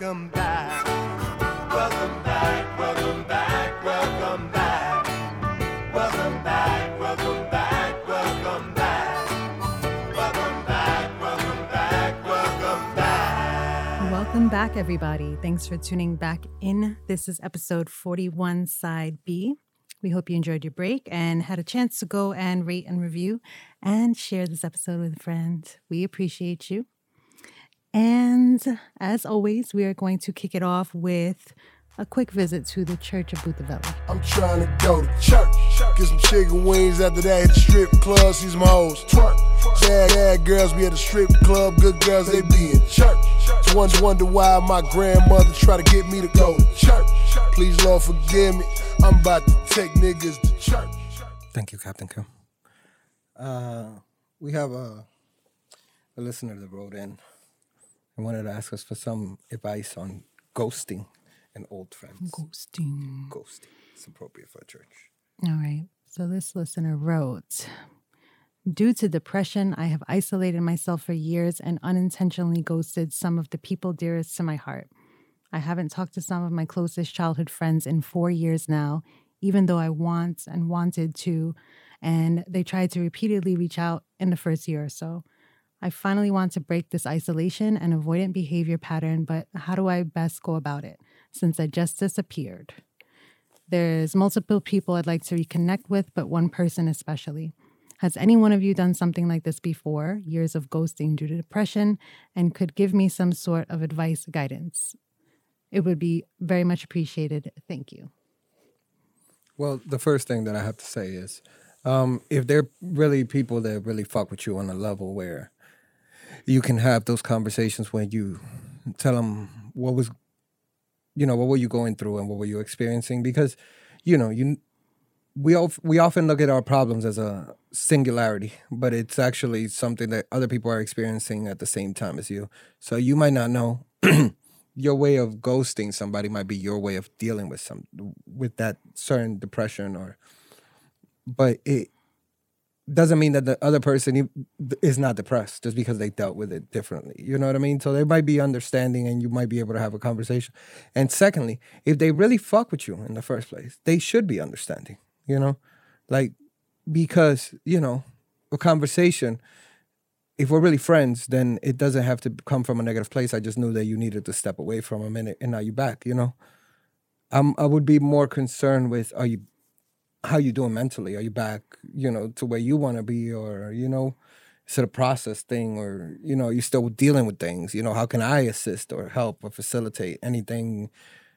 welcome back. Welcome back, welcome back, welcome back. Welcome back, welcome back, welcome back. Welcome back, welcome back, welcome back. Welcome back, everybody. Thanks for tuning back in. This is episode 41, Side B. We hope you enjoyed your break and had a chance to go and rate and review and share this episode with a friend. We appreciate you. And as always, we are going to kick it off with a quick visit to the Church of Boothiavelli. I'm trying to go to church. Get some chicken wings after that. Hit the strip club, see some hoes. Twerk. Bad, bad girls be at the strip club. Good girls, they be in church. Just wonder, wonder why my grandmother try to get me to go to church. Please, Lord, forgive me. I'm about to take niggas to church. Thank you, Captain Kim. Uh, we have a, a listener that wrote in and wanted to ask us for some advice on ghosting and old friends. Ghosting. Ghosting. It's appropriate for a church. All right. So this listener wrote Due to depression, I have isolated myself for years and unintentionally ghosted some of the people dearest to my heart. I haven't talked to some of my closest childhood friends in four years now, even though I want and wanted to, and they tried to repeatedly reach out in the first year or so. I finally want to break this isolation and avoidant behavior pattern, but how do I best go about it since I just disappeared? There's multiple people I'd like to reconnect with, but one person especially. Has any one of you done something like this before? Years of ghosting due to depression, and could give me some sort of advice, guidance. It would be very much appreciated. Thank you. Well, the first thing that I have to say is um, if they're really people that really fuck with you on a level where you can have those conversations when you tell them what was, you know, what were you going through and what were you experiencing? Because, you know, you we all, we often look at our problems as a singularity, but it's actually something that other people are experiencing at the same time as you. So you might not know your way of ghosting somebody might be your way of dealing with some with that certain depression or but it doesn't mean that the other person is not depressed just because they dealt with it differently. You know what I mean? So they might be understanding and you might be able to have a conversation. And secondly, if they really fuck with you in the first place, they should be understanding, you know? Like because, you know, a conversation if we're really friends, then it doesn't have to come from a negative place. I just knew that you needed to step away from a minute, and now you're back. You know, I'm, I would be more concerned with are you, how you doing mentally? Are you back? You know, to where you want to be, or you know, is it a process thing, or you know, you still dealing with things? You know, how can I assist or help or facilitate anything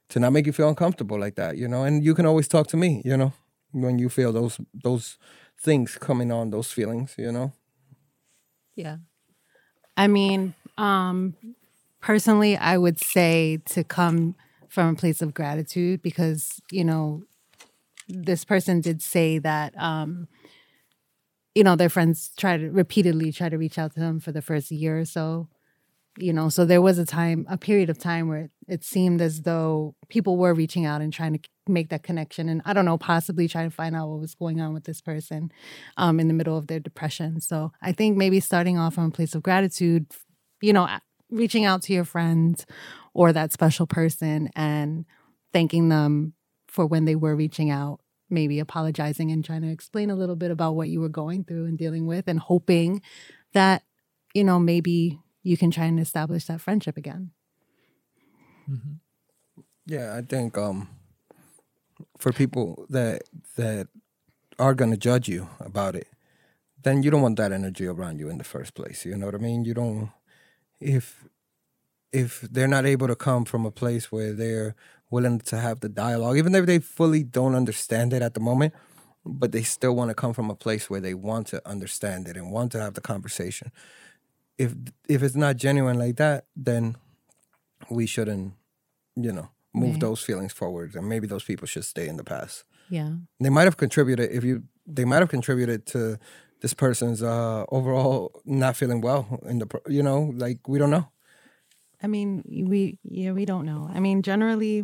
to not make you feel uncomfortable like that? You know, and you can always talk to me. You know, when you feel those those things coming on, those feelings. You know. Yeah. I mean, um, personally, I would say to come from a place of gratitude because, you know, this person did say that, um, you know, their friends to repeatedly try to reach out to them for the first year or so. You know, so there was a time, a period of time where it, it seemed as though people were reaching out and trying to make that connection and i don't know possibly trying to find out what was going on with this person um, in the middle of their depression so i think maybe starting off from a place of gratitude you know reaching out to your friends or that special person and thanking them for when they were reaching out maybe apologizing and trying to explain a little bit about what you were going through and dealing with and hoping that you know maybe you can try and establish that friendship again mm-hmm. yeah i think um for people that that are going to judge you about it, then you don't want that energy around you in the first place. You know what I mean? You don't if if they're not able to come from a place where they're willing to have the dialogue, even if they fully don't understand it at the moment, but they still want to come from a place where they want to understand it and want to have the conversation. If if it's not genuine like that, then we shouldn't, you know, move right. those feelings forward and maybe those people should stay in the past yeah they might have contributed if you they might have contributed to this person's uh overall not feeling well in the you know like we don't know i mean we yeah we don't know i mean generally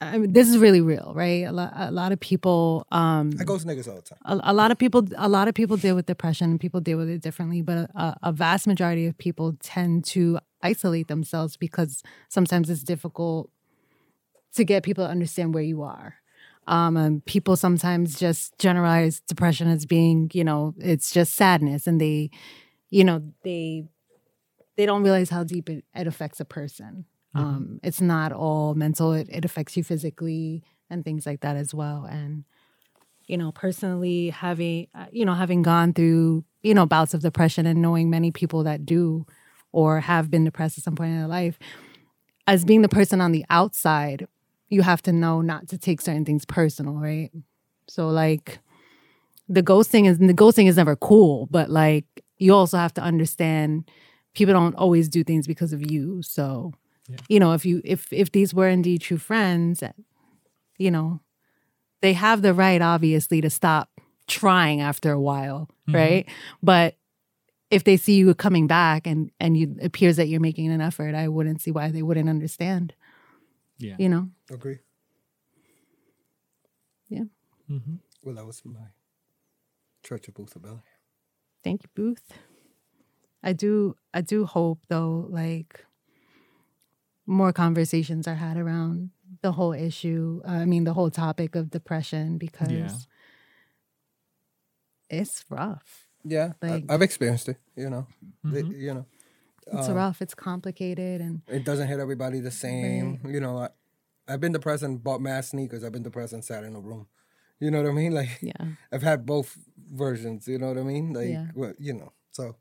I mean, this is really real, right? A lot, a lot of people. Um, I go to niggas all the time. A, a, lot of people, a lot of people deal with depression, and people deal with it differently. But a, a vast majority of people tend to isolate themselves because sometimes it's difficult to get people to understand where you are. Um, and people sometimes just generalize depression as being, you know, it's just sadness, and they, you know, they they don't realize how deep it, it affects a person. Um, it's not all mental; it, it affects you physically and things like that as well. And you know, personally, having uh, you know, having gone through you know bouts of depression and knowing many people that do or have been depressed at some point in their life, as being the person on the outside, you have to know not to take certain things personal, right? So like the ghosting is the ghosting is never cool, but like you also have to understand people don't always do things because of you. So you know, if you if if these were indeed true friends, you know, they have the right obviously to stop trying after a while, right? But if they see you coming back and and you it appears that you're making an effort, I wouldn't see why they wouldn't understand. Yeah. You know? Agree. Yeah. Mm-hmm. Well, that was my Church of Booth Belly. Thank you, Booth. I do I do hope though, like more conversations are had around the whole issue. uh, I mean, the whole topic of depression because it's rough. Yeah, Like- I, have experienced it. You know, The- Mhm. you know, It's Uh, rough. It's complicated, and it doesn't hit everybody the same. You know, I, I've been depressed and bought mass sneakers. I've been depressed and sat in a room. You know what I mean? Like, yeah, I've had both versions. You know what I mean? Like, Yeah. well, you know, so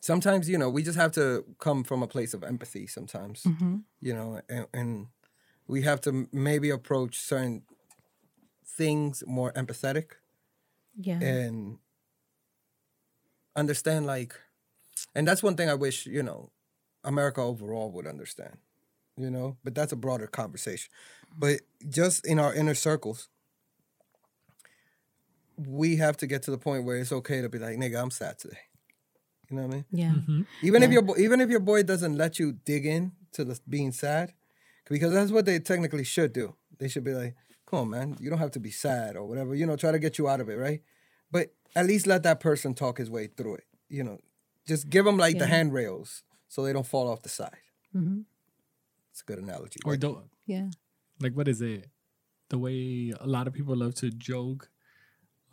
sometimes you know we just have to come from a place of empathy. Sometimes, hmm you know, and, and we have to maybe approach certain things more empathetic yeah, and understand like and that's one thing i wish you know america overall would understand you know but that's a broader conversation. But just in our inner circles we have to get to the point where it's okay to be like nigga i'm sad today you know what i mean? Yeah, Mm-hmm. even if your bo- even if your boy doesn't let you dig in to the being sad because that's what they technically should do. They should be like come on man you don't have to be sad or whatever you know try to get you out of it right? But at least let that person talk his way through it you know? Just give them like the handrails so they don't fall off the side. Hmm it's a good analogy Or right? don't yeah, like what is it? The way a lot of people love to joke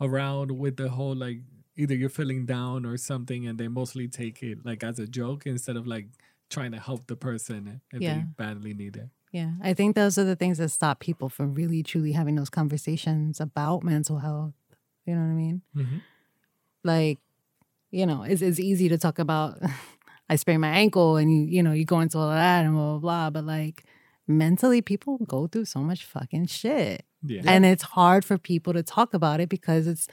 around with the whole like either you're feeling down or something, and they mostly take it like as a joke instead of like trying to help the person if Yeah. they badly need it. yeah. I think those are the things that stop people from really truly having those conversations about mental health. You know what I mean? Mm-hmm. like you know it's, it's easy to talk about i sprained my ankle and you you know you go into all of that and blah blah blah but like mentally people go through so much fucking shit Yeah. and it's hard for people to talk about it because it's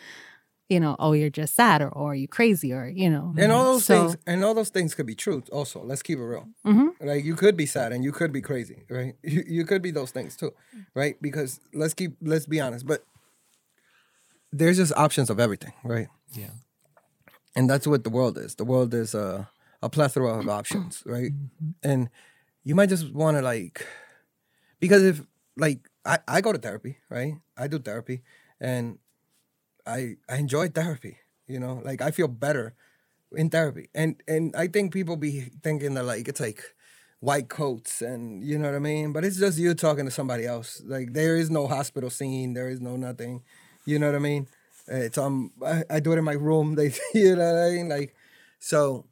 you know oh you're just sad or, oh, or you crazy or you know and all mm, those So- things and all those things could be true also let's keep it real Mhm. like you could be sad and you could be crazy right you, you could be those things too right because let's keep let's be honest but there's just options of everything right yeah. and that's what the world is. The world is a a plethora of options, right? Mm-hmm. And you might just want to like, because if like I, I go to therapy, right? I do therapy, and I I enjoy therapy. You know, like I feel better in therapy, and and I think people be thinking that like it's like white coats and you know what I mean, but it's just you talking to somebody else. Like there is no hospital scene, there is no nothing. You know what I mean? It's um I, I do it in my room. They you know what I mean? Like so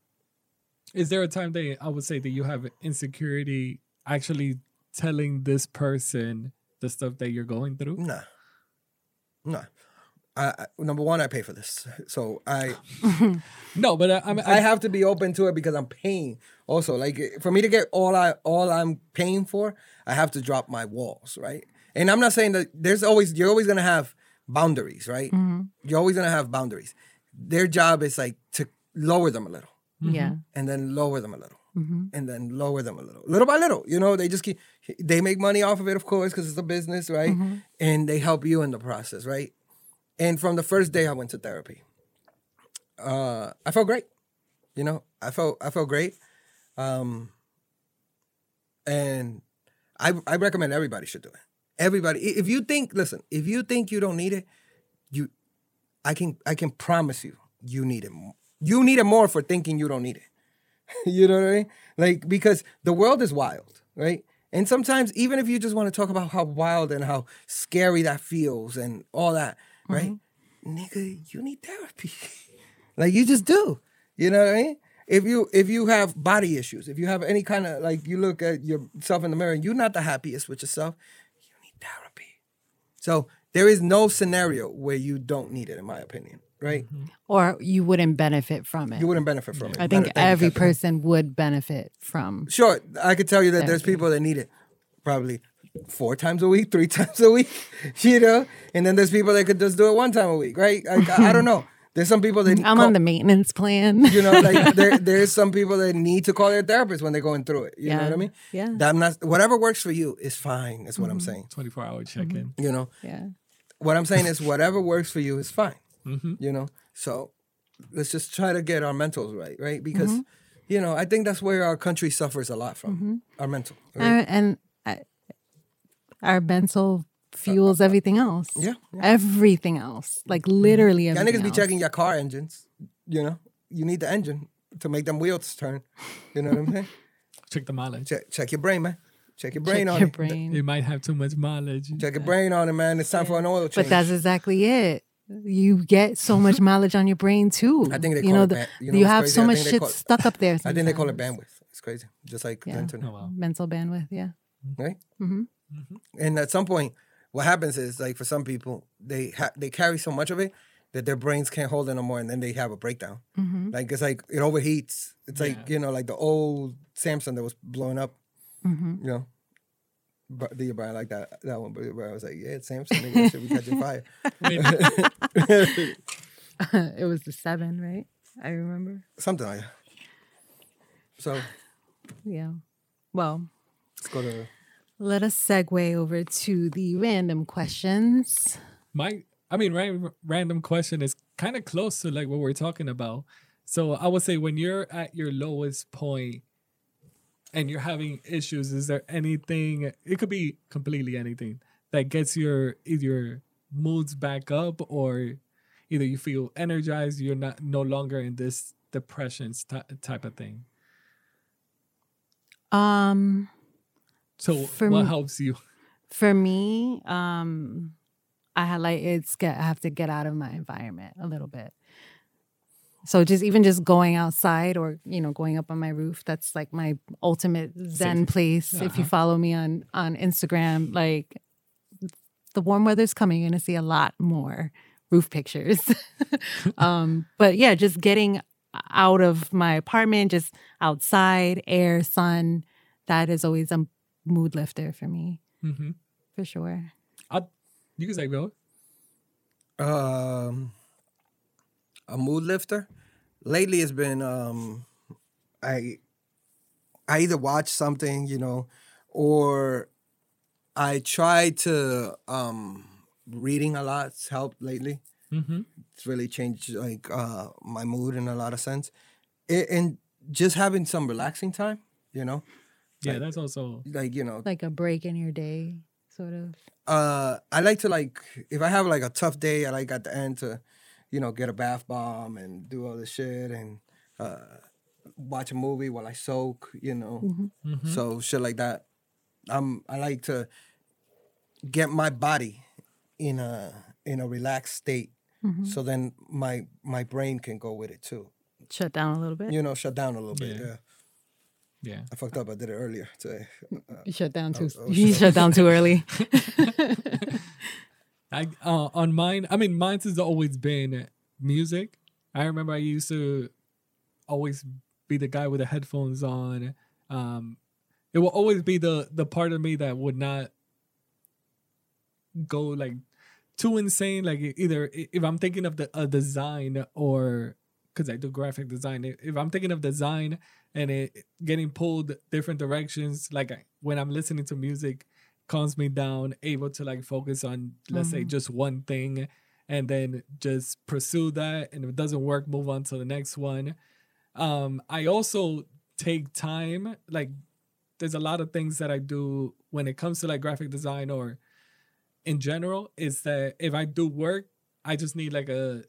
Is there a time that I would say that you have insecurity actually telling this person the stuff that you're going through? nah. Nah. I, I number one, I pay for this. So I No, but I, I, mean, I have to be open to it because I'm paying. Also, like for me to get all I all I'm paying for, I have to drop my walls, right? And I'm not saying that there's always you're always gonna have boundaries, right? Mm-hmm. You're always gonna have boundaries. Their job is like to lower them a little, mm-hmm. yeah and then lower them a little, hmm and then lower them a little, little by little. You know, they just keep they make money off of it, of course, because it's a business, right? Mm-hmm. And they help you in the process, right? And from the first day I went to therapy, uh, I felt great. You know, I felt I felt great. Um, and I I recommend everybody should do it. Everybody, if you think, listen, if you think you don't need it, you, I can I can promise you, you need it. mo- You need it more for thinking you don't need it. you know what I mean? Like because the world is wild, right? And sometimes even if you just want to talk about how wild and how scary that feels and all that, right? Mm-hmm. Nigga, you need therapy. like you just do. You know what I mean? If you if you have body issues, if you have any kind of like you look at yourself in the mirror and you're not the happiest with yourself, you need therapy. So there is no scenario where you don't need it, in my opinion, right? Mm-hmm. Or you wouldn't benefit from it. You wouldn't benefit from it. I think Better- every person would benefit from. Sure, I could tell you that there's people that need it probably four times a week, three times a week, you know, and then there's people that could just do it one time a week, right? Like, I, I don't know. There's some people that I'm call- on the maintenance plan. you know, like there there's some people that need to call their therapist when they're going through it. You know what I mean? yeah. That I'm not whatever works for you is fine. Is what I'm saying. 24 hour check in. You know, yeah. what I'm saying is whatever works for you is fine. Mm-hmm. You know, so let's just try to get our mentals right, right? Because Mm-hmm. you know, I think that's where our country suffers a lot from our mental. right? Uh, and uh, our mental fuels everything else. Yeah, Everything else. Like literally Y'all everything niggas be else. checking your car engines. You know, you need the engine to make them wheels turn. You know what I'm saying? Check the mileage. check, check your brain, man. Check your brain Check on your it. brain. It might have too much mileage. Check your brain on it, man. It's time for an oil change. But that's exactly it. You get so much mileage on your brain too. I think they you call know, it the, ban- you you, know what's have crazy? so I much think they shit call it- stuck up there. I think they call it sometimes. bandwidth. It's crazy. Just like the Yeah. internet. Oh, wow. Mental bandwidth, yeah. right? Mhm. And at some point, what happens is like for some people, they ha- they carry so much of it that their brains can't hold it no more, and then they have a breakdown. Mm-hmm. Like it's like it overheats. It's like you know, like the old Samsung that was blowing up. Mm-hmm. You know. But you Brian like that that one? But I was like, "Yeah, it's Samsung. Nigga, should be catching fire." it was the seven, right? I remember. Something like that. So Yeah. Well, let's go to let us segue over to the random questions. My, I mean, ran, random question is kind of close to like what we're talking about. So I would say when you're at your lowest point and you're having issues, is there anything? It could be completely anything that gets your either moods back up or either you feel energized, you're not no longer in this depression st- type of thing. Um, So For what me- helps you? for me, um, I had like it's get I have to get out of my environment a little bit. So just even just going outside or you know going up on my roof, that's like my ultimate zen place. If you follow me on on Instagram, like the warm weather's coming, you're gonna see a lot more roof pictures. um, but yeah, just getting out of my apartment, just outside, air, sun, that is always a mood lifter for me, hmm for sure. I, you can say Bill. um a mood lifter lately it's been um i i either watch something you know or i try to um reading a lot's helped lately Mm-hmm. it's really changed like uh my mood in a lot of sense it, and just having some relaxing time you know Yeah, Like- that's also like you know Like a break in your day, sort of. uh I like to like if I have like a tough day, I like at the end to, you know, get a bath bomb and do all this shit and uh watch a movie while I soak, you know. Mm-hmm. So shit like that. Um I like to get my body in a in a relaxed state. So then my my brain can go with it too. Shut down a little bit. You know, shut down a little bit. Yeah. Yeah. yeah. I fucked up. I did it earlier today. You shut down too. oh, you shut down too early. I uh, on mine. I mean, mine's has always been music. I remember I used to always be the guy with the headphones on. Um, it will always be the the part of me that would not go like too insane. Like either if I'm thinking of the a design or because I do graphic design. If I'm thinking of design and it getting pulled different directions, like I, when I'm listening to music, calms me down, able to like focus on let's say just one thing and then just pursue that. And if it doesn't work, move on to the next one. Um, I also take time, like there's a lot of things that I do when it comes to like graphic design or in general, is that if I do work, I just need like a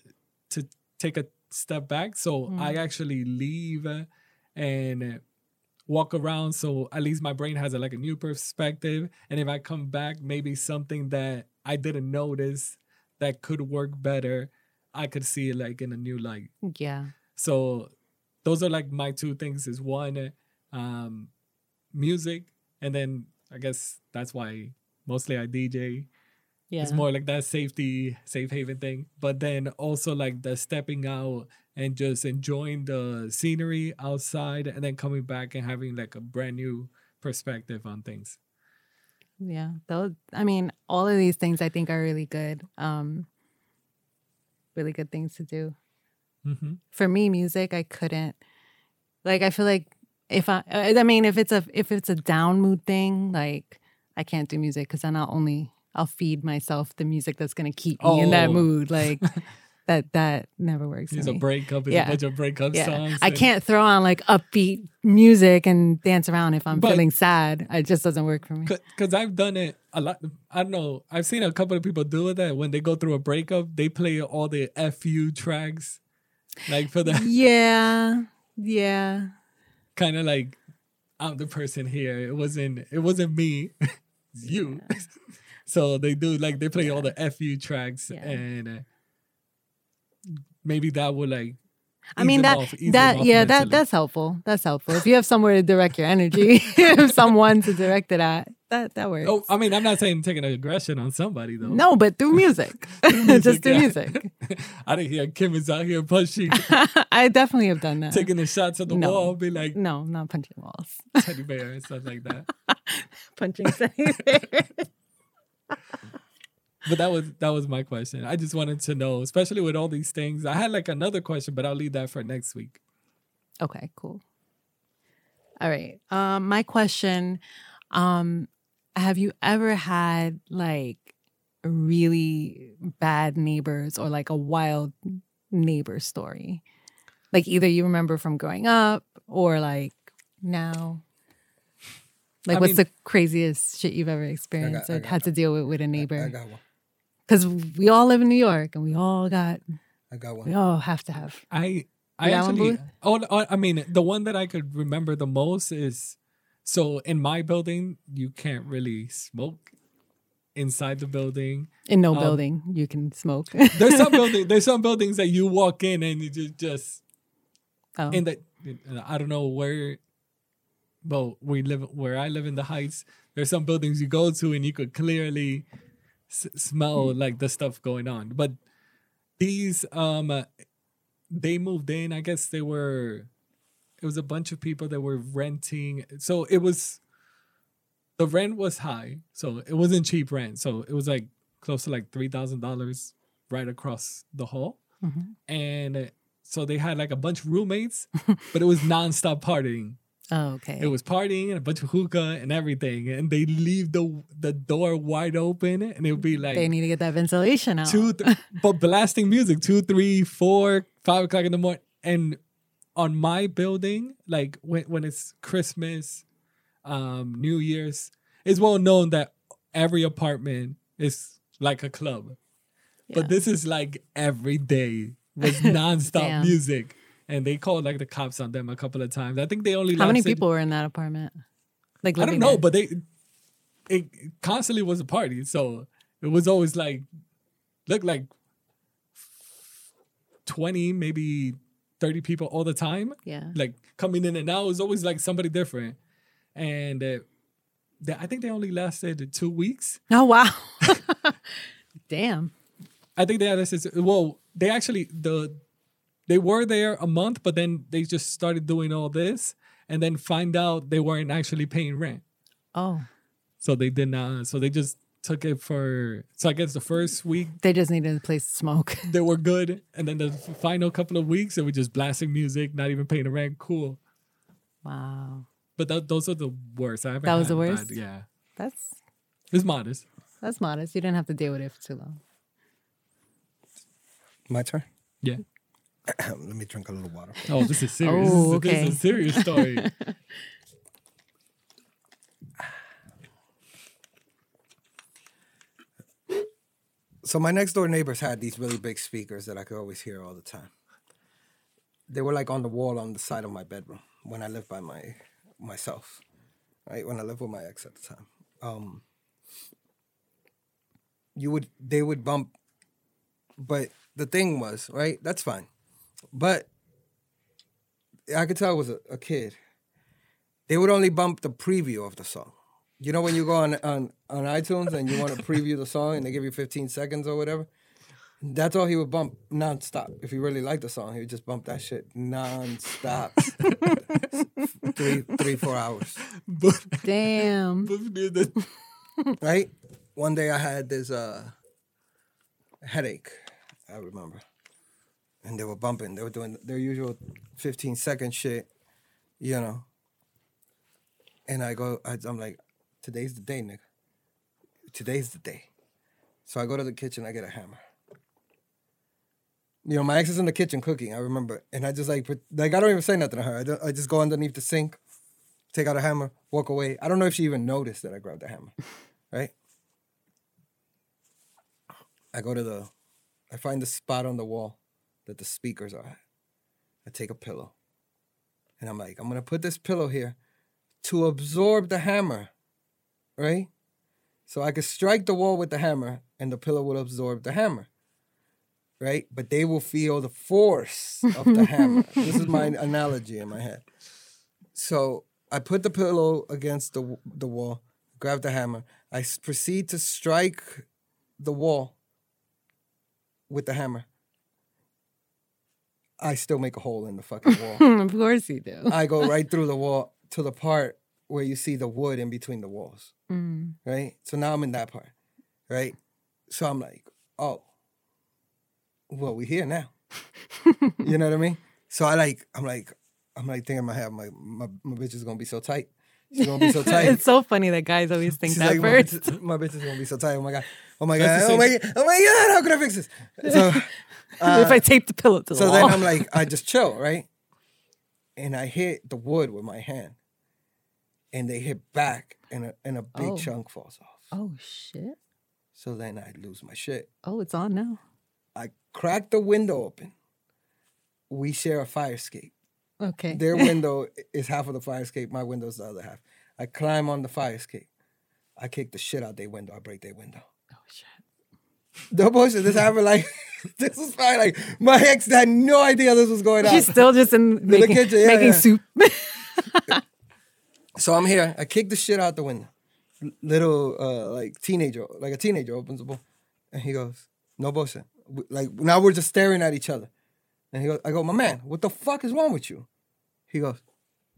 to take a step back. So I actually leave and walk around. So at least my brain has a, like a new perspective. And if i come back maybe something that i didn't notice that could work better i could see it like in a new light. Yeah. so those are like my two things is one um music and then i guess that's why mostly i dj Yeah. it's more like that safety safe haven thing. But then also like the stepping out and just enjoying the scenery outside and then coming back and having like a brand new perspective on things Yeah, those. I mean, all of these things I think are really good. Um, really good things to do. hmm For me, music, I couldn't. Like, I feel like if I, I mean, if it's a if it's a down mood thing, like I can't do music because then I'll only I'll feed myself the music that's gonna keep me in that Oh. mood. Like that that never works. He's a breakup it's Yeah. a bunch of breakup Yeah, songs I and- can't throw on like upbeat music and dance around if I'm But- feeling sad. It just doesn't work for me. because I've done it a lot. I don't know. I've seen a couple of people do that when they go through a breakup. They play all the fu tracks, like for the Yeah, yeah. kind of like I'm the person here. It wasn't. It wasn't me. you. so they do like they play all the fu tracks Yeah. and. Uh, Maybe that would like. I mean that off- that yeah that that's helpful. That's helpful. If you have somewhere to direct your energy, if someone to direct it at, that that works. Oh, I mean, I'm not saying taking aggression on somebody though. no, but through music, music, just through yeah. music. I didn't hear Kim is out here punching, I definitely have done that. taking the shots at the No. wall, be like no, not punching walls, teddy bear and stuff like that. punching. anything. But that was that was my question. I just wanted to know, especially with all these things. I had like another question, but I'll leave that for next week. Okay, cool. All right. Um, my question, um, have you ever had like really bad neighbors or like a wild neighbor story? Like either you remember from growing up or like now? Like I what's mean- the craziest shit you've ever experienced I or got- had to deal with with a neighbor? got one. Because we all live in New York and we all got, I got one. we all have to have. I I got actually oh, oh I mean the one that I could remember the most is so in my building you can't really smoke inside the building. In no Um, building, you can smoke. There's some building there's some buildings that you walk in and you just just oh. in the I don't know where well we live where I live in the heights there's some buildings you go to and you could clearly s- smell like the stuff going on. But these um they moved in I guess they were it was a bunch of people that were renting. So it was the rent was high so it wasn't cheap rent. So it was like close to like $3000 right across the hall. Mhm. and so they had like a bunch of roommates, but it was nonstop partying. Oh, okay. It was partying and a bunch of hookah and everything, and they leave the the door wide open, and it would be like they need to get that ventilation out. two, th- but blasting music two, three, four, five o'clock in the morning, and on my building, like when when it's Christmas, um, New Year's, it's well known that every apartment is like a club. Yeah. But this is like every day was nonstop music. And they called like the cops on them a couple of times. I think they only How many people were in that apartment? Like I don't know, there? but they it constantly was a party. So it was always like looked like 20, maybe 30 people all the time. yeah. Like coming in and out. It was always like somebody different. And uh, they, I think they only lasted two weeks. Oh wow. Damn. I think they had this. Well, they actually the they were there a month, but then they just started doing all this, and then find out they weren't actually paying rent. Oh, So they did not. So they just took it for. So I guess the first week they just needed a place to smoke. they were good, and then the final couple of weeks they were just blasting music, not even paying the rent. Cool, Wow. but th- those are the worst. I haven't That was had the bad- worst? yeah, That's it's modest. that's modest. You didn't have to deal with it for too long. My turn. Yeah. Let me drink a little water. Oh, this is serious. Oh, this, is, this is a serious story. So my next door neighbors had these really big speakers that I could always hear all the time. They were like on the wall on the side of my bedroom. when I lived by my myself, right? When I lived with my ex at the time, um, you would they would bump, but the thing was right. That's fine, but I could tell I was a, a kid. They would only bump the preview of the song. You know when you go on on on iTunes and you want to preview the song and they give you 15 seconds or whatever. That's all he would bump nonstop. If he really liked the song, he would just bump that shit nonstop. three, three, four hours. But, Damn. Right? One day I had this uh headache, I remember. And they were bumping. They were doing their usual 15 second shit, you know. And I go, I, I'm like, today's the day, nigga. Today's the day. So I go to the kitchen, I get a hammer. You know, my ex is in the kitchen cooking, I remember. And I just like, like I don't even say nothing to her. I, don't, I just go underneath the sink, take out a hammer, walk away. I don't know if she even noticed that I grabbed the hammer, right? I go to the, I find the spot on the wall that the speakers are. I take a pillow. And I'm like, I'm gonna put this pillow here to absorb the hammer, right? So I could strike the wall with the hammer and the pillow will absorb the hammer, right? But they will feel the force of the hammer. This is my analogy in my head. So I put the pillow against the, the wall, grab the hammer. I proceed to strike the wall with the hammer. I still make a hole in the fucking wall. of course you do. I go right through the wall to the part where you see the wood in between the walls, Mm. right? So now I'm in that part, right? So I'm like, oh, well, we here now. you know what I mean? So I like, I'm like, I'm like thinking in my head, I'm like, my, my bitch is gonna be so tight. She's gonna be so tight. it's so funny that guys always think She's that like, my bitch, my bitch is gonna be so tight. Oh my god. Oh my god. Oh my. Oh my god. How can I fix this? So, if I uh, tape the pillow to the so wall. then I'm like, I just chill, right? And I hit the wood with my hand, and they hit back, and a and a big Oh. chunk falls off. oh shit. So then I lose my shit. Oh, it's on now. I crack the window open. We share a fire escape. Okay. Their window is half of the fire escape. My window's the other half. I climb on the fire escape. I kick the shit out their window. I break their window. No bullshit. This happened like this was fine. Like my ex had no idea this was going on. She's still just in making, kitchen, yeah, making yeah. soup. So I'm here. I kick the shit out the window. Little uh like teenager, like a teenager opens the door, and he goes, "No bullshit." Like now we're just staring at each other, and he goes, "I go, my man, what the fuck is wrong with you?" He goes,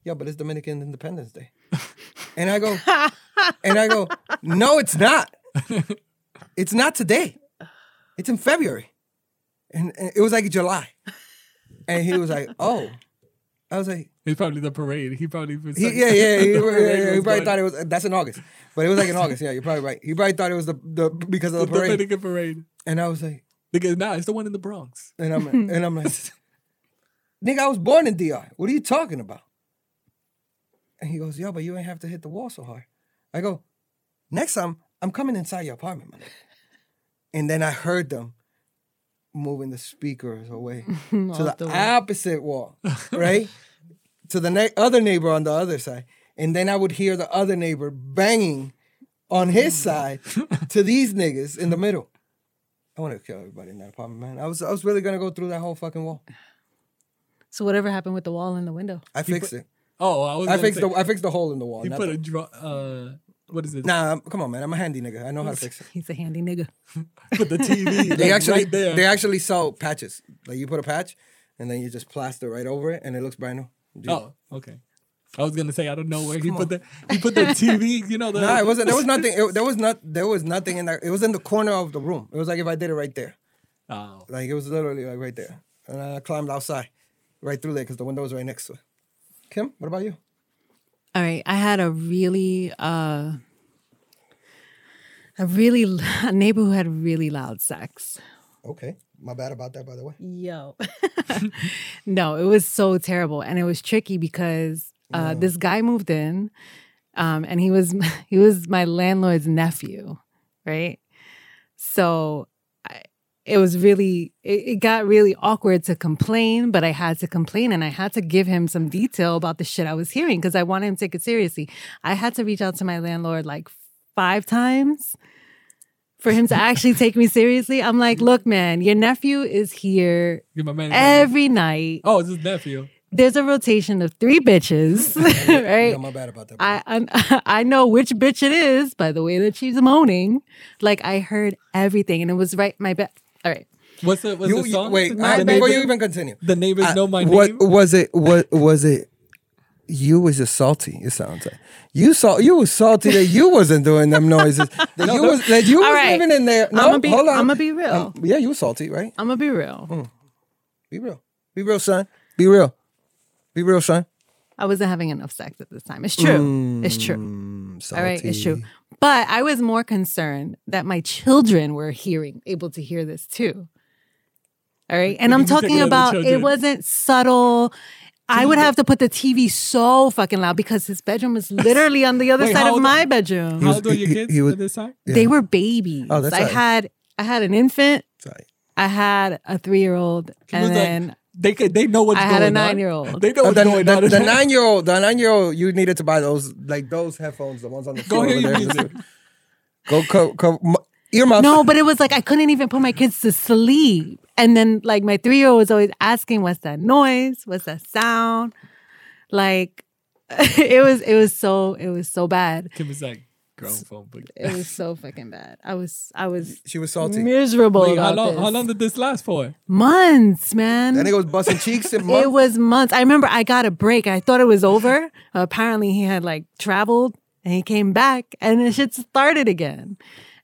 "Yeah, but it's Dominican Independence Day," and I go, and I go, "No, it's not. It's not today. It's in February," and, and it was like July, and he was like, "Oh," I was like. it's probably the parade. He probably was He, yeah, yeah, he, yeah, yeah, he probably thought it was that's in August, but it was like in August. Yeah, you're probably right. He probably thought it was the, the because of the the parade, Dominican parade. and I was like, Because nah, it's the one in the Bronx. and I'm and I'm like, nigga, I was born in DR. What are you talking about? And he goes, yo, but you ain't have to hit the wall so hard. I go, next time I'm coming inside your apartment, man. And then I heard them moving the speakers away to the, the opposite wall, right? to the ne- other neighbor on the other side. And then I would hear the other neighbor banging on his side to these niggas in the middle. I want to kill everybody in that apartment, man. I was I was really gonna go through that whole fucking wall. So whatever happened with the wall and the window? I fixed it. Oh, I was. I fixed say, the I fixed the hole in the wall. He put the- a draw. Uh, what is it? nah, come on, man. I'm a handy nigga. I know how to fix it. He's a handy nigga. Put the TV. They like, actually right there. they actually sell patches. Like you put a patch, and then you just plaster right over it, and it looks brand new. You- Oh, okay. I was gonna say I don't know where he put the he put the TV. You know the. No, it wasn't. There was nothing. It, there was not. There was nothing in there. It was in the corner of the room. It was like if I did it right there. Oh, Like it was literally like right there, and I climbed outside, right through there because the window was right next to it. Kim, what about you? All right, I had a really, uh, a really a neighbor who had really loud sex. Okay, my bad about that, by the way. Yo, no, it was so terrible, and it was tricky because uh, this guy moved in, um, and he was he was my landlord's nephew, right? So, it was really it, it got really awkward to complain, but I had to complain and I had to give him some detail about the shit I was hearing because I wanted him to take it seriously. I had to reach out to my landlord like five times for him to actually take me seriously. I'm like, look, man, your nephew is here Give my man. every night. oh, it's his nephew. There's a rotation of three bitches, right? Yeah, my bad about that. I, I I know which bitch it is by the way that she's moaning. Like I heard everything, and it was right my bed. All right, What's the what's you, the you- song? wait, the, uh, neighbor- before you even continue. the neighbors I- know my what name. was it? What was it? You was just salty. It sounds like you saw you was salty that you wasn't doing them noises. That you was that you All was right. living in there. No, I'ma be- hold on. I'ma be real. Um, yeah, you was salty, right? I'm gonna be real. Be real. Be real, son. Be real. Be real, son. I wasn't having enough sex at this time. It's true. It's true. Mm, All right, it's true. Salty. But I was more concerned that my children were hearing, able to hear this too. All right. And I'm talking it on the about it wasn't subtle. I would have to put the TV so fucking loud because his bedroom was literally on the other Wait, side how of old- my bedroom. How old were your kids he was- at this time? Yeah. They were babies. Oh, that's I right. had I had an infant, Sorry. I had a three year old, He was and like, then They could, they know what's I going had a on. nine-year-old. They know what's the, going the, on. the nine year old, the nine year old, you needed to buy those like those headphones, the ones on the Go floor hear over your there. music. Go, co, co, m- earmuffs. No, but it was like I couldn't even put my kids to sleep. And then like my three year old was always asking, "What's that noise? What's that sound?" Like it was it was so it was so bad. Kim was like, grown phone book. It was so fucking bad. I was I was She was salty. miserable Wait, how long, this. how long did this last for? months, man. Then he was busting cheeks and It was months. I remember I got a break. I thought it was over. Apparently, he had like traveled and he came back and the shit started again.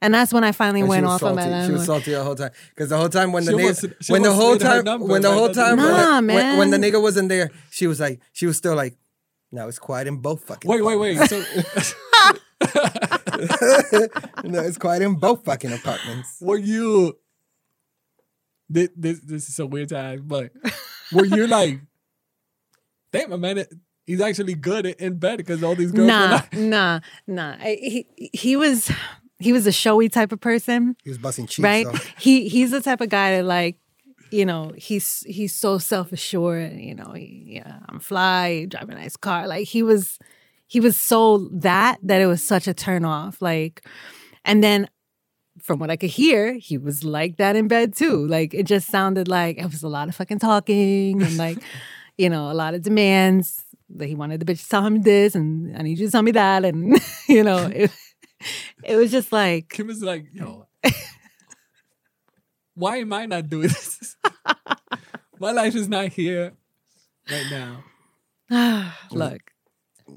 And that's when I finally And went was off on my salty. She was salty the whole time because the whole time when the nigga, almost- when the whole time, when the whole at the time, when, Nah, the, when, when the nigga wasn't there, she was like, she was still like, now it's quiet in both fucking. Wait, wait, wait. So, no, it's quiet in both fucking apartments. were you? This, this this is so weird to ask, but were you like, damn, my man, he's actually good in- in bed because all these girls. were Nah, like- nah, nah. I, he he was he was a showy type of person, He was busting cheeks. right? so- He he's the type of guy that like, you know, he's he's so self assured. You know, he, yeah, I'm fly, drive a nice car. Like he was he was so that that it was such a turn off. Like, and then from what I could hear, he was like that in bed too. Like it just sounded like it was a lot of fucking talking and like, you know, a lot of demands. That he wanted the bitch to tell him this and I need you to tell me that. And you know, it, it was just like Kim was like, yo, why am I not doing this? My life is not here right now. look.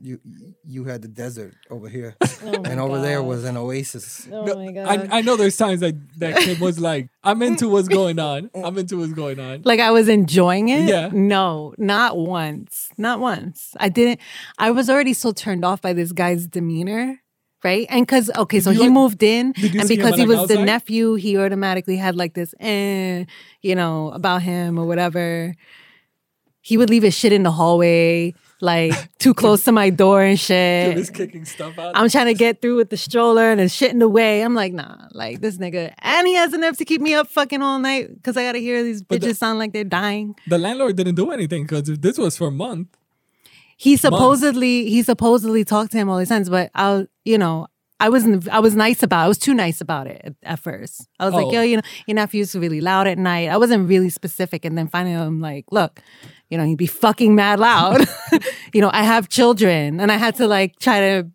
You you had the desert over here, Oh and over there was an oasis. Oh No, my god. I, I know there's times that, that Kim was like, I'm into what's going on. I'm into what's going on. like I was enjoying it. Yeah. No, not once. Not once. I didn't. I was already so turned off by this guy's demeanor. Right. And because, okay, so you he moved in, and because he like, was the nephew, he automatically had like this, eh, you know, about him or whatever. He would leave his shit in the hallway, like too close to my door and shit. is kicking stuff out. I'm trying to get through with the stroller and shit in the way. I'm like, nah, like this nigga. And he has enough to keep me up fucking all night because I gotta hear these But bitches the- sound like they're dying. the landlord didn't do anything because if this was for a month, He supposedly he supposedly talked to him all these times, but I'll you know, I wasn't I was nice about It. I was too nice about it at, at first. I was Oh. like, yo, you know, your nephew's really loud at night. I wasn't really specific. And then finally I'm like, look, you know, he'd be fucking mad loud. you know, I have children. And I had to like try to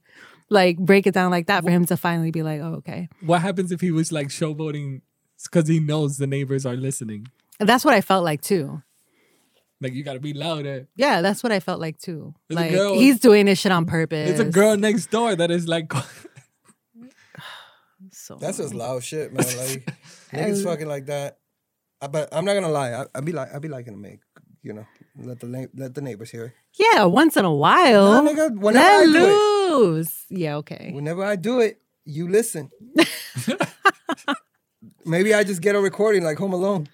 like break it down like that for him to finally be like, oh, okay. what happens if he was like showboating because he knows the neighbors are listening? That's what I felt like too. Like you gotta be louder. Yeah, that's what I felt like too. There's like girl- he's doing this shit on purpose. It's a girl next door that is like, So That's just loud shit, man. Like niggas fucking like that. I, but I'm not gonna lie. I, I be like, I'd be liking to make, you know, let the na- let the neighbors hear. it. yeah, once in a while. Nah, nigga, whenever Let I do it, loose. Yeah, okay. whenever I do it, you listen. Maybe I just get a recording like Home Alone.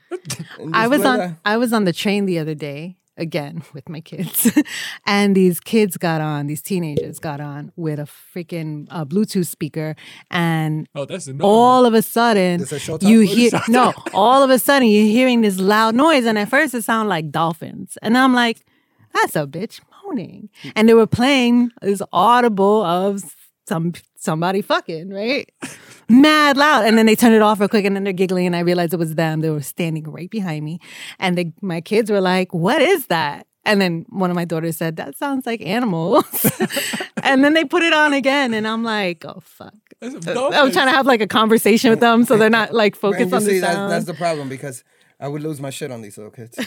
I was on that. I was on the train the other day again with my kids, and these kids got on, these teenagers got on with a freaking uh, Bluetooth speaker, and Oh, that's a all of a sudden This is Showtime? you hear no all of a sudden you're hearing this loud noise and at first it sounded like dolphins. And i'm like that's a bitch moaning. And they were playing this audible of some somebody fucking right? Mad loud. And then they turned it off real quick and then they're giggling and i realized it was them. They were standing right behind me and they, my kids were like what is that? And then one of my daughters said that sounds like animals. And then they put it on again and i'm like oh fuck. Uh, I'm trying to have like a conversation with them so they're not like focused you on the see, that's, that's the problem because I would lose my shit on these little kids.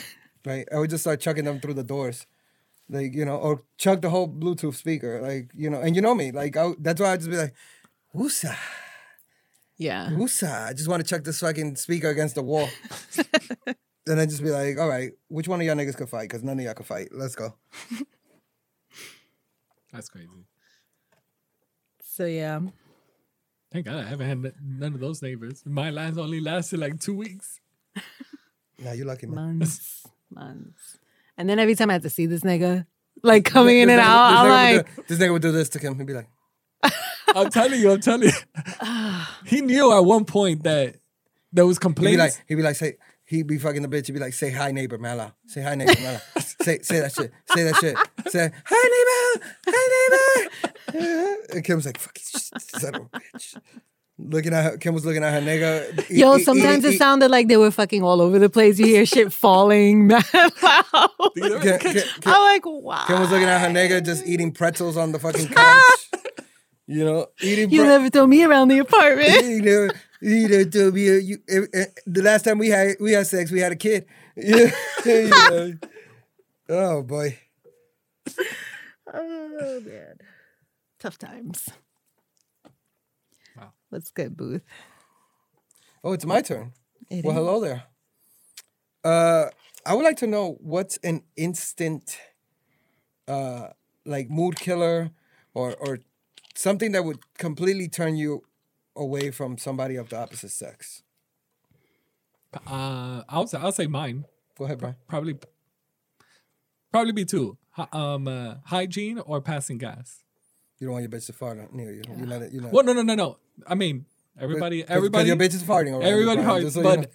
right? I would just start chucking them through the doors. Like, you know, or chug the whole Bluetooth speaker. Like, you know, and you know me. Like, I, that's why I just be like, Woosa, yeah. Woosa. I just want to chuck this fucking speaker against the wall. And then I just be like, all right, which one of y'all niggas could fight? Because none of y'all could fight. Let's go. That's crazy. So yeah. Thank God I haven't had none of those neighbors. My lines only lasted like two weeks. Nah, you're lucky, man. Months. months. And then every time I had to see this nigga like coming in and out, this I'm would like, do, this nigga would do this to him. He'd be like, I'm telling you, I'm telling you. he knew at one point that there was he'd be like, he'd be like, say, he'd be fucking the bitch. He'd be like, say hi, neighbor, Mala. Say hi, neighbor, Mala. say, say that shit. Say that shit. Say, hi, neighbor. Hi, neighbor. And Kim was like, fuck, a bitch. Looking at her, Kim was looking at her nigga. e- yo, e- sometimes eating- it sounded like they were fucking all over the place. You hear shit falling mad loud. Kim, Kim, I'm like, wow. Kim was looking at her nigga just eating pretzels on the fucking couch. you know, eating You pre- never throw me around the apartment. you know, you be a, you, eh, eh, the last time we had we had sex, we had a kid. Yeah. You know. Oh boy. oh man. Tough times. Wow. What's good, Booth? Oh, it's my turn. It Well, is. hello there. Uh, I would like to know what's an instant, uh, like mood killer, or or something that would completely turn you away from somebody of the opposite sex. uh, I'll say, I'll say mine. Go ahead, Brian. Probably, probably be two. Um, uh, hygiene or passing gas. You don't want your bitch to fart near you. You let it. You know. Well, no, no, no, no. I mean, everybody, Cause, everybody. your bitch is farting already. everybody farts, just so you but- know.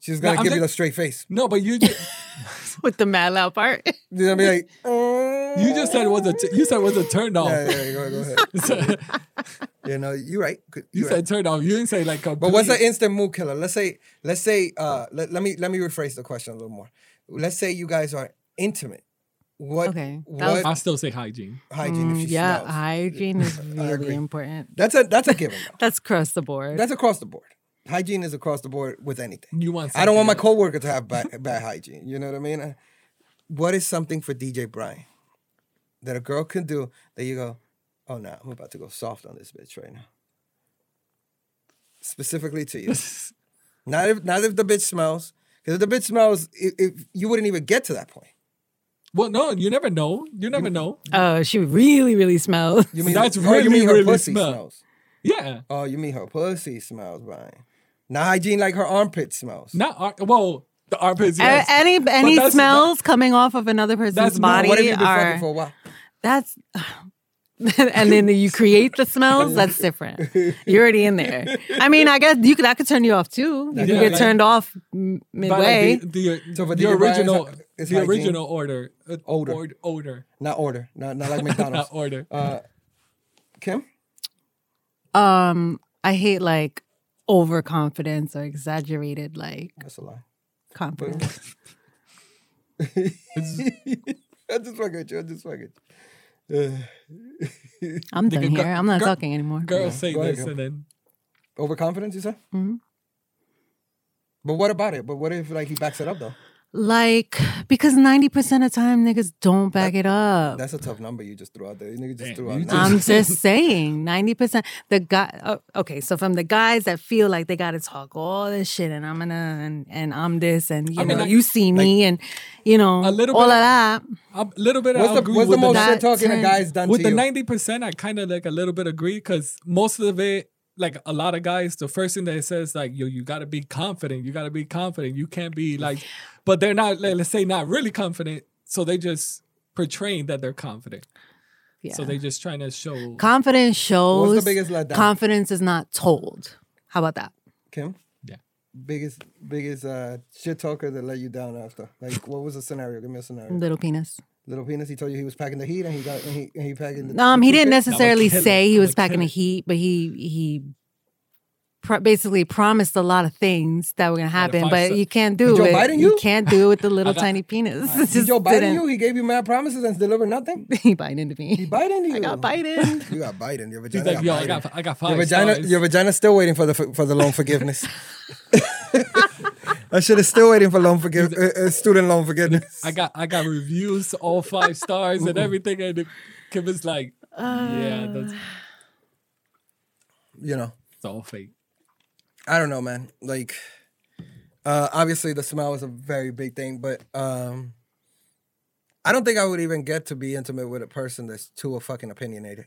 she's gonna I'm give you just- the straight face. no, but you, ju- With the mad loud part. You're gonna be like, oh. you just said it was a, t- you said it was a turn off. Yeah, yeah, go, go ahead. Yeah, no, you're right. Good- you you're said right. turn off. You didn't say like. But what's complete- an instant mood killer? Let's say, let's say, uh, let, let me let me rephrase the question a little more. Let's say you guys are intimate. What? Okay, What was- I still say hygiene. hygiene? Mm, if yeah, smells? hygiene is agree. really important. That's a that's a given. Though. That's across the board. That's across the board. Hygiene is across the board with anything. You want? I don't want my something coworker to have bad, bad hygiene. You know what I mean? Uh, What is something for DJ Brian that a girl can do that you go, oh no, I'm about to go soft on this bitch right now. Specifically to you. not if not if the bitch smells. Because if the bitch smells, if, if you wouldn't even get to that point. Well, no, you never know. You never know. oh, she really, really smells. You mean That's oh, really, you mean her really pussy smell. smells. Yeah, Oh, you mean her pussy smells, Brian. Not hygiene like her armpit smells. not ar- well. The armpits. A- Yes. any any that's- smells coming off of another person's body what if you've been are fucking for a while? that's and then you create the smells that's different you're already in there i mean i guess you could that could turn you off too you Yeah, could get like- turned off m- midway like, the the, So for the original it's- it's the hygiene? original order uh, Odor. or- odor Not order. Not not like not McDonald's. order. uh, Kim? um i hate like overconfidence or exaggerated like That's a lie. confidence I just fucking with you. I just fucking. Uh, i'm done Nigga, here girl- i'm not girl- talking anymore Girls say Go ahead, this Kim. and then overconfidence, you said? Mhm. But what about it? But what if like he backs it up though? Like because 90% of time niggas don't back it up That's a tough number you just threw out there. You just threw out. just- I'm just saying, ninety percent. The guy, oh, okay. So from the guys that feel like they got to talk all this shit, and I'm gonna, and, and I'm this, and you I mean, know, like- you see me, and you know, A little all bit of of- that. a little bit. What's I the agree what's the most shit talking a guy's done with to the you? ninety percent. I kind of like a little bit agree because most of it, like a lot of guys, the first thing that it says like yo, you got to be confident. You got to be confident. You can't be like, but they're not. Like, let's say not really confident. so they just portraying that they're confident. Yeah. So they just trying to show. confidence shows. What's the biggest letdown? Confidence is not told. How about that? Kim? Yeah. Biggest biggest uh shit talker that let you down after. Like what was the scenario? Give me a scenario. Little penis. Little penis, he told you he was packing the heat and he got and he and he packing the Um, the he didn't necessarily say he was packing the heat, but he he pr- basically promised a lot of things that were gonna happen. But se- you can't do Joe it. Biden you you? can't do it with the little got- tiny penis. It Did just Joe Biden didn't- you? He gave you mad promises and delivered nothing? he Bidened me. He Biden you? I got Biden. You got Biden. Your He's vagina like, yo, I got, I got five your vagina, stars. your vagina's still waiting for the for the loan forgiveness. That should have still waiting for loan forgive uh, uh, student loan forgiveness. I got, I got reviews, all five stars and everything, and Kim is like, yeah, that's you know, it's all fake. I don't know, man. Like, uh, obviously the smell is a very big thing, but um, I don't think I would even get to be intimate with a person that's too fucking opinionated,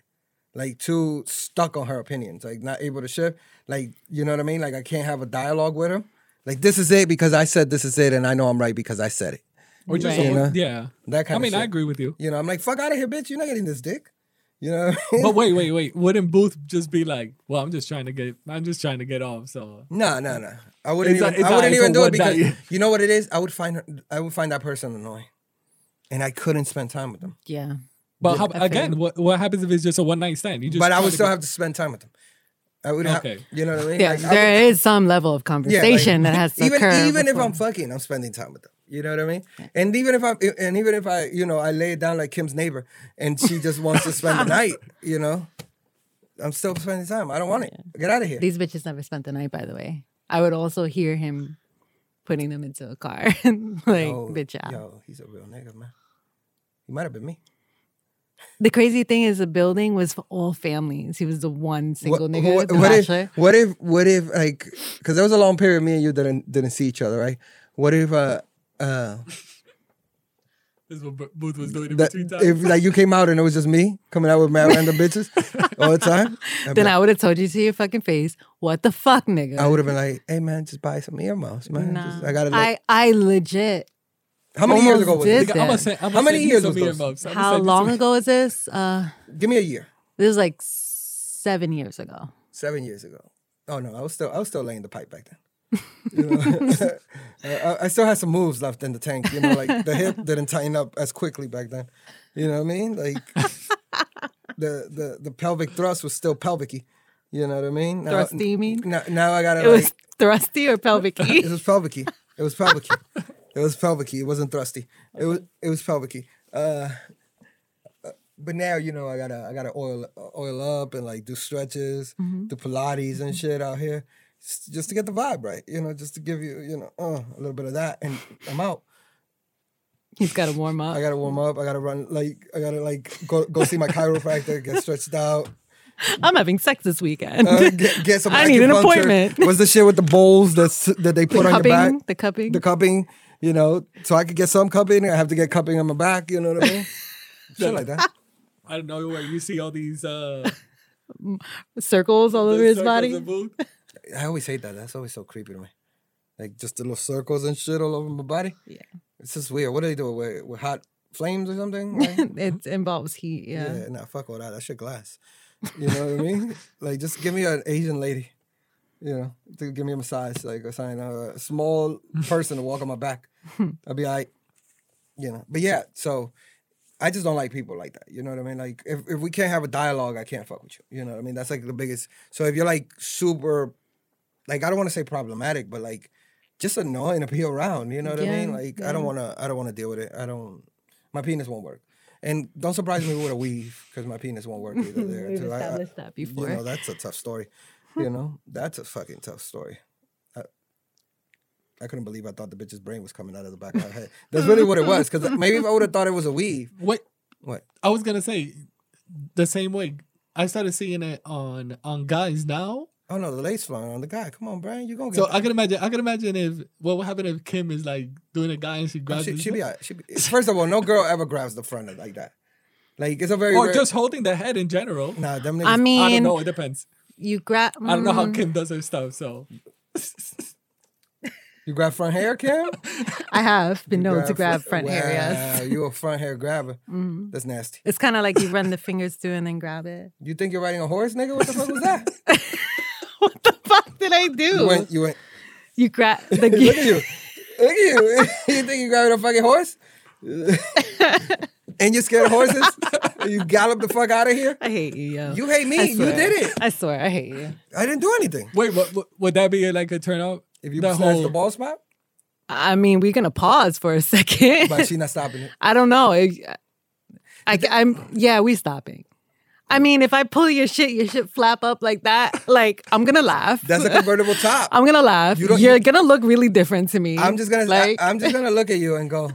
like too stuck on her opinions, like not able to shift. Like, you know what I mean? Like, I can't have a dialogue with her. Like, this is it because I said this is it, and I know I'm right because I said it. Or just, Right. You know? yeah. That kind of I of mean, shit. I agree with you. You know, I'm like, fuck out of here, bitch. You're not getting this dick. You know. What I mean? But wait, wait, wait. Wouldn't Booth just be like, well, I'm just trying to get, I'm just trying to get off. So No, no, no. I wouldn't It's even. a- it's I wouldn't even do it because night. you know what it is. I would find her. I would find that person annoying, and I couldn't spend time with them. yeah. But how, again, what what happens if it's just a one night stand? You just But I would still get- have to spend time with them. I would have. You know what I mean? Yeah, Like, there would- is some level of yeah, like, conversation that has to even occur. even if I'm fucking, I'm spending time with them. You know what I mean? And even if I and even if I, you know, I lay it down like Kim's neighbor, and she just wants to spend the night, you know, I'm still spending time. I don't want it. Get out of here. These bitches never spent the night, by the way. I would also hear him putting them into a car, like Yo, bitch out. Yo, he's a real nigga, man. He might have been me. The crazy thing is, the building was for all families. He was the one single nigga, what, the what if what if what if like because there was a long period me and you didn't didn't see each other right what if uh uh This is what Booth was doing in that between times. if like you came out and it was just me coming out with mad random bitches all the time I'd then like- I would have told you to your fucking face, "What the fuck, nigga?" I would have been like hey man just buy some earmuffs man Nah. Just- I gotta I, I legit. How many years ago was did this I'm gonna say, I'm How gonna many send years some was those? earmuffs. I'ma How send long some- ago is this? Uh, give me a year this was like seven years ago. seven years ago oh no I was still I was still laying the pipe back then you know I, I still had some moves left in the tank you know like the hip didn't tighten up as quickly back then you know what I mean like the the the pelvic thrust was still pelvicy you know what I mean now, Thrusty, you mean? now, now I gotta It like was thrusty or pelvic? it was pelvicy it was pelvicy it was pelvicy it wasn't thrusty it was it was pelvicy uh uh, but now you know I gotta I gotta oil oil up and like do stretches, do Pilates and shit out here, just to get the vibe right. You know, just to give you you know uh, a little bit of that, and I'm out. He's got to warm up. I gotta warm up. I gotta run like I gotta like go go see my chiropractor, get stretched out, I'm having sex this weekend. uh, get, get some. I need an appointment. What's the shit with the bowls that's that they the put on your back? the cupping. The cupping, you know, so I could get some cupping. I have to get cupping on my back. You know what I mean? shit like that. I don't know where you see all these uh, circles all over his body. I always hate that. That's always so creepy to me. Like just the little circles and shit all over my body. Yeah. It's just weird. What do they do with, with hot flames or something? Like, it involves heat. Yeah. yeah, nah, fuck all that. That shit glass. You know what I mean? Like just give me an Asian lady, you know, to give me a massage, like or something. A small person to walk on my back. I'll be like, you know. But yeah, so I just don't like people like that. You know what I mean? Like if, if we can't have a dialogue, I can't fuck with you. You know what I mean? That's like the biggest. So if you're like super, like I don't want to say problematic, but like just annoying to be around. You know what I mean? Yeah, Like I don't want to. I don't want to deal with it. I don't. My penis won't work. And don't surprise me with a weave because my penis won't work either. There We've too. I- I- that before. You know that's a tough story. You know that's a fucking tough story. I, I couldn't believe I thought the bitch's brain was coming out of the back of her head. That's really what it was. Because maybe if I would have thought it was a weave, Wait, what? I was gonna say the same way. I started seeing it on on guys now. Oh no, the lace flying on the guy. Come on, Brian, you're gonna get. So that. I can imagine. I can imagine if what would happen if Kim is like doing a guy and she Oh, grabs she, his she be, butt? all right. she be. First of all, no girl ever grabs the front of like that. Like it's a very. or rare- just holding the head in general. Nah, them niggas. I mean, I don't know. It depends. you grab. I don't know how mm, Kim does her stuff. So You grab front hair, Kim? I have been known to grab fr- front wow, areas. You're a front hair grabber. Mhm. That's nasty. It's kind of like you run the fingers through and then grab it. You think you're riding a horse, nigga? What the fuck was that? what the fuck did I do? You went, you went, You grab the look at you. Look at you. you think you're grabbing a fucking horse? and you're scared of horses? you gallop the fuck out of here? I hate you, yo. You hate me. You did it. I swear, I hate you. I didn't do anything. Wait, what, what, would that be like a turn out? If you The snatch whole- the ball spot, I mean, we're gonna pause for a second. but she's not stopping it. I don't know. I, I, am yeah, we stopping. I mean, if I pull your shit, your shit flap up like that, like I'm gonna laugh. That's a convertible top. I'm gonna laugh. You You're gonna look really different to me. I'm just gonna like. I, am just gonna look at you and go,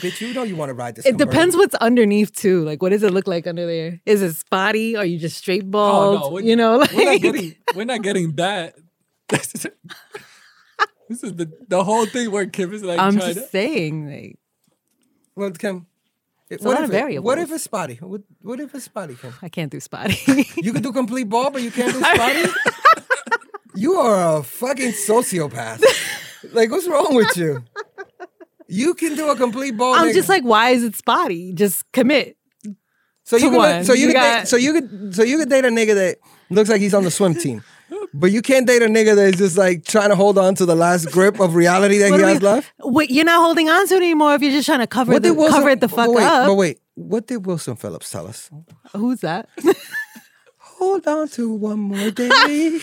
bitch, you know you want to ride this. it depends what's underneath too. Like, what does it look like under there? Is it spotty? Are you just straight Oh, bald? no, we're- you know, like We're not getting, we're not getting that. This is the, the whole thing where Kim is like I'm just to. saying, like, Well, Kim, a what lot if of it- What if it's spotty? What, what if it's spotty, Kim? I can't do spotty. You can do complete ball, but you can't do spotty. you are a fucking sociopath. like, what's wrong with you? You can do a complete ball. I'm nigga. just like, why is it spotty? Just commit. so you one. so you, You could date, so you could so you could date a nigga that looks like he's on the swim team. But you can't date a nigga that's just like trying to hold on to the last grip of reality that What he do has we- left. Wait, you're not holding on to it anymore if you're just trying to cover the cover it the fuck but wait, up. But wait, what did Wilson Phillips tell us? Who's that? Hold on to one more day.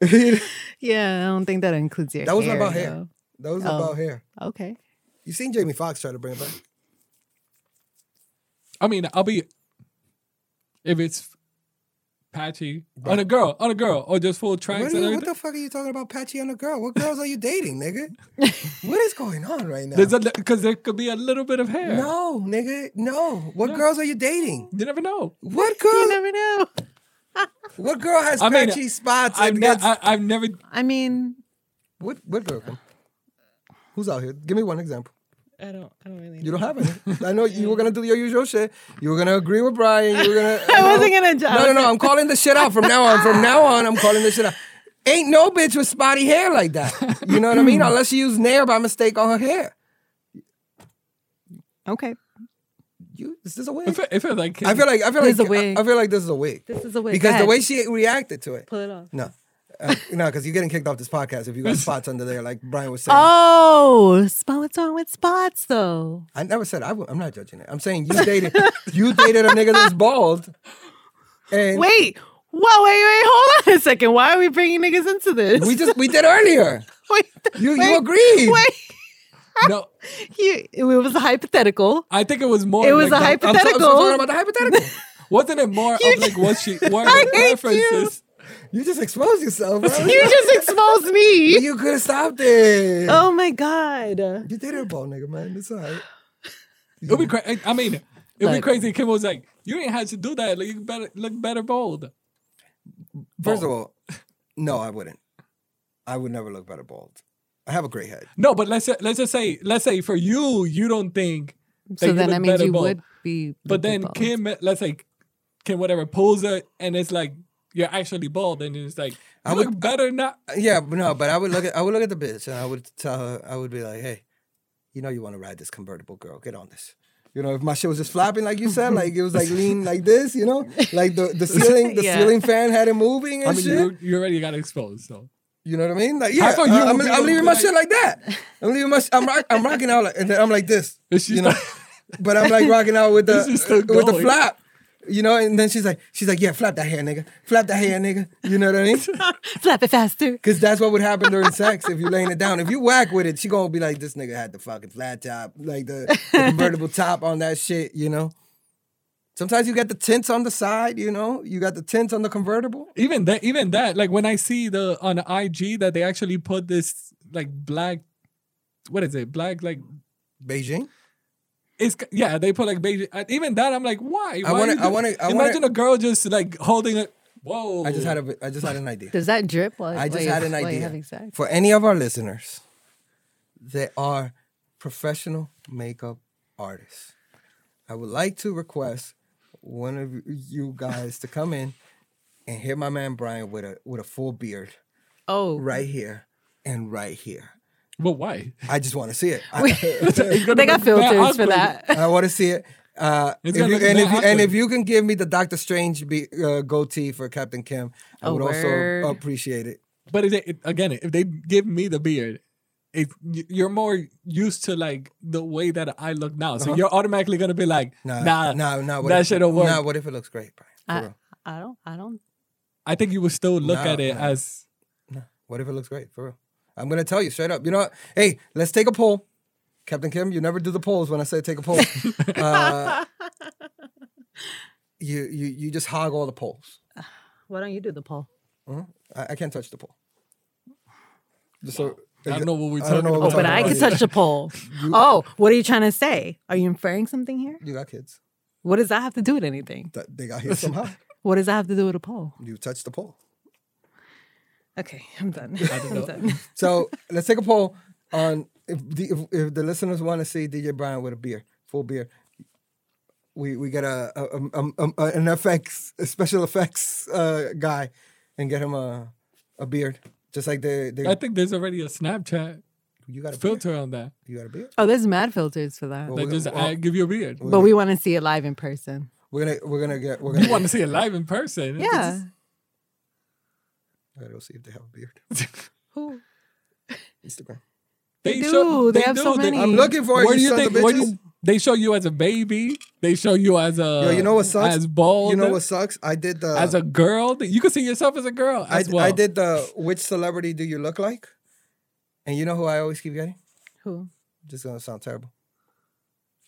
yeah, I don't think that includes your That was hair. about hair. though. that was Oh. about hair. Oh, okay. You seen Jamie Foxx try to bring it back? I mean, I'll be. If it's patchy on a girl, on a girl, or just full tracks What, and are you- what the fuck are you talking about, Patchy on a girl? What girls are you dating, nigga? what is going on right now? Because there could be a little bit of hair. no, nigga, no. What girls are you dating? You never know. What girl? You girl? never know. What girl has I mean, patchy spots? I've, ne- gets- I, I've never. I mean, what what girl? Who's out here? Give me one example. I don't. I don't really. You don't have any. I know you were gonna do your usual shit. You were gonna agree with Brian. You were gonna. I wasn't gonna. ju- I No, no, no. I'm calling this shit out from now on. From now on, I'm calling this shit out. Ain't no bitch with spotty hair like that. You know what I mean? Unless she use Nair by mistake on her hair. Okay. You, is this a wig? I feel, if it like, I feel like I feel This like is a wig. I, I feel like this is a wig This is a wig. because Go the way she reacted to it. Pull it off. No, uh, no, because you're getting kicked off this podcast if you got spots under there, like Brian was saying. Oh, spot. What's wrong with spots though? I never said I. W- I'm not judging it. I'm saying you dated you dated a nigga that's bald. And Wait. Whoa, wait, wait, hold on a second. Why are we bringing niggas into this? we just we did earlier. wait, You wait, you agreed. Wait, no, you, it was a hypothetical. I think it was more. It was like a that- I'm, so, I'm hypothetical. so talking about the hypothetical. Wasn't it more of like what she what hate preferences? You just exposed yourself, bro. You just exposed me. you could have stopped it. Oh my god. You dated a bald nigga, man. It's all right. It'd be crazy. I mean, it'd be crazy. Kim was like, "You ain't had to do that. Like, you better look better bold." First of all, no, I wouldn't. I would never look better bald. I have a great head. No, but let's let's just say let's say for you, you don't think. that So you then look that means you bald. would be. But then bald. Kim, let's say Kim, whatever, pulls it, and it's like you're actually bald, and it's like I would- look better now. Yeah, no, but I would look at I would look at the bitch and I would tell her I would be like, hey, you know you want to ride this convertible girl, get on this. You know, if my shit was just flapping like you said, like it was like lean like this, you know, like the the ceiling the Yeah. ceiling fan had it moving and I mean, shit. you you already got exposed, so You know what I mean? Like yeah, thought uh, you I- I'm, would I'm leaving to, my like- shit like that. I'm leaving my I'm rock, I'm rocking out like, and then I'm like this, you know. still- but I'm like rocking out with the This with the flap. You know, and then she's like, she's like, yeah, flap that hair, nigga. Flap that hair, nigga. You know what I mean? flap it faster. Because that's what would happen during sex if you're laying it down. If you whack with it, she gonna be like, this nigga had the fucking flat top, like the, the convertible top on that shit, you know? Sometimes you get the tints on the side, you know? You got the tints on the convertible. even that even that like when I see the on IG that they actually put this like black, what is it? Black like Beijing. It's yeah they put like beige. and Even that I'm like why? I wanna- I wanna- I wanna- imagine a girl just like holding it. Whoa! I just had a, I just had an idea. Does that drip while, I just while had an idea. For any of our listeners that are professional makeup artists, I would like to request one of you guys to come in and hit my man Brian with a with a full beard Oh, right here and right here. But why? I just want to see it. I, they got filters mad for that. I want to see it. Uh, It's if gonna you, look and, if you, and if you can give me the Doctor Strange be, uh, goatee for Captain Kim, I Oh, would word. also appreciate it. But it, it, again, if they give me the beard, it, y- you're more used to like the way that I look now, so Uh-huh. you're automatically gonna be like, Nah, nah, nah, nah. What that if, should've worked. Nah, what if it looks great, Brian? I. I don't. I don't. I think you would still look Nah, at it nah. as Nah. What if it looks great? For real. I'm gonna tell you straight up. You know what? Hey, let's take a poll. Captain Kim, you never do the polls when I say take a poll. uh, you you you just hog all the polls. Why don't you do the poll? I, I can't touch the poll. Just so I don't know what we're I talking know what Oh, about. but I can touch the poll. Oh, what are you trying to say? Are you inferring something here? You got kids. What does that have to do with anything? That they got here somehow. What does that have to do with a poll? You touched the poll. Okay, I'm done. I'm know. done. So let's take a poll on if the if, if the listeners want to see DJ Brian with a beer, full beer. We we get a, a, a, a- a- an effects a special effects uh, guy and get him a a beard, just like the, the I think there's already a Snapchat you got a beard. filter on that. You got a beard. Oh, there's mad filters for that. Well, That just well, I give you a beard. But we want to see it live in person. We're gonna we're gonna get we're You gonna want to see it live in person? Yeah. I gotta go see if they have a beard. Who? Instagram. They do. They have so many. I'm looking for it. Where do you you think? of Where do bitches. you, they show you as a baby. They show you as a. Yo, you know what sucks? As bald. You know what sucks? I did the As a girl, you can see yourself as a girl I, as well. I did the which celebrity do you look like? And you know who I always keep getting? Who? Just gonna sound terrible.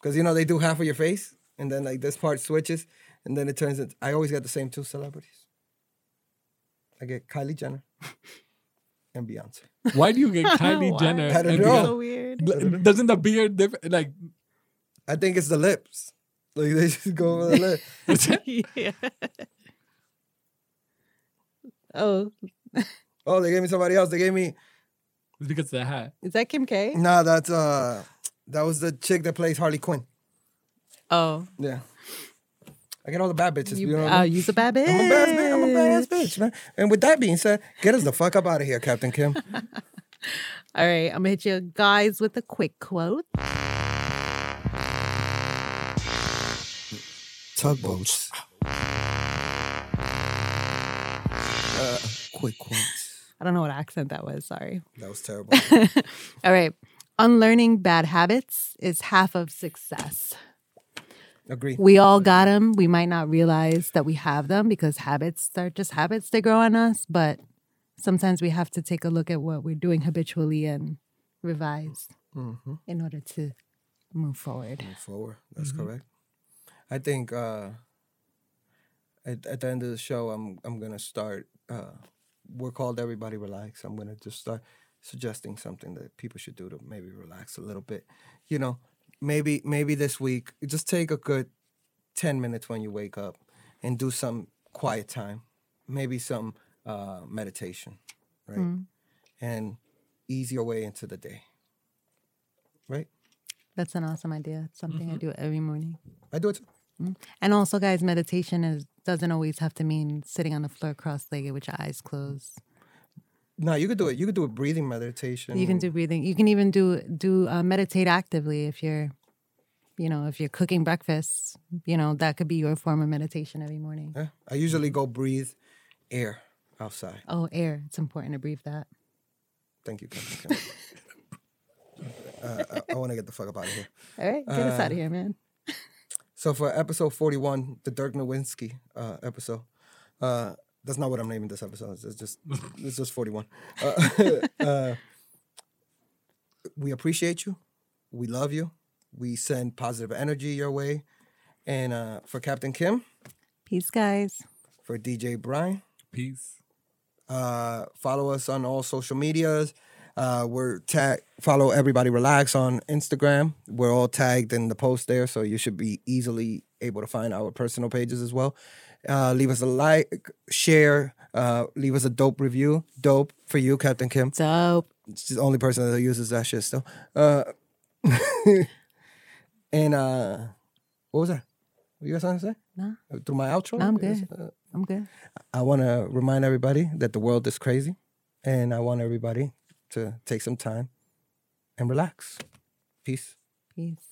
Because you know they do half of your face, and then like this part switches, and then it turns into I always get the same two celebrities. I get Kylie Jenner and Beyonce. Why do you get Kylie Jenner? I don't know. Beyonce? So weird. Doesn't the beard diff- like? I think it's the lips. Like they just go over the lip. yeah. Oh, Oh, they gave me somebody else. They gave me It's because of the hat. is that Kim K? nah. That's uh, that was the chick that plays Harley Quinn. Oh, Yeah. I get all the bad bitches. You, you, know what I uh, mean? you's a bad bitch. I'm a bad bitch. I'm a badass bitch, man. And with that being said, get us the fuck up out of here, Captain Kim. All right, I'm gonna hit you guys with a quick quote. Tugboats. Uh, quick quotes. I don't know what accent that was. Sorry. That was terrible. All right. Unlearning bad habits is half of success. Agree. We all got them. We might not realize that we have them because habits are just habits. They grow on us. But sometimes we have to take a look at what we're doing habitually and revise Mm-hmm. in order to move forward. Move forward. That's correct. I think uh, at, at the end of the show, I'm I'm gonna start. Uh, we're called Everybody Relax. I'm gonna just start suggesting something that people should do to maybe relax a little bit. You know, maybe maybe this week, just take a good ten minutes when you wake up and do some quiet time. Maybe some uh, meditation, right? Mm. And ease your way into the day. Right? That's an awesome idea. It's something I do every morning. I do it too. And also, guys, meditation is doesn't always have to mean sitting on the floor cross-legged with your eyes closed. No, you could do it. You could do a breathing meditation. You can do breathing. You can even do do uh, meditate actively if you're, you know, if you're cooking breakfast. You know, that could be your form of meditation every morning. Yeah. I usually go breathe air outside. Oh, air. It's important to breathe that. Thank you, Kim. uh, I, I want to get the fuck up out of here. All right, get us Uh, out of here, man. So for episode 41, the Dirk Nowitzki uh, episode, uh, that's not what I'm naming this episode. It's just it's just 41. Uh, uh, we appreciate you. We love you. We send positive energy your way. And uh, for Captain Kim, Peace, guys. for DJ Brian, Peace. Uh, follow us on all social medias. Uh, we're tag follow everybody relax on Instagram. We're all tagged in the post there, so you should be easily able to find our personal pages as well. Uh, leave us a like, share, uh, leave us a dope review. Dope for you, Captain Kim. Dope. She's the only person that uses that shit still. Uh, and uh, what was that? What you guys trying to say? No, Through my outro? No, I'm good. uh, I'm good. I want to remind everybody that the world is crazy, and I want everybody to take some time and relax. Peace. Peace.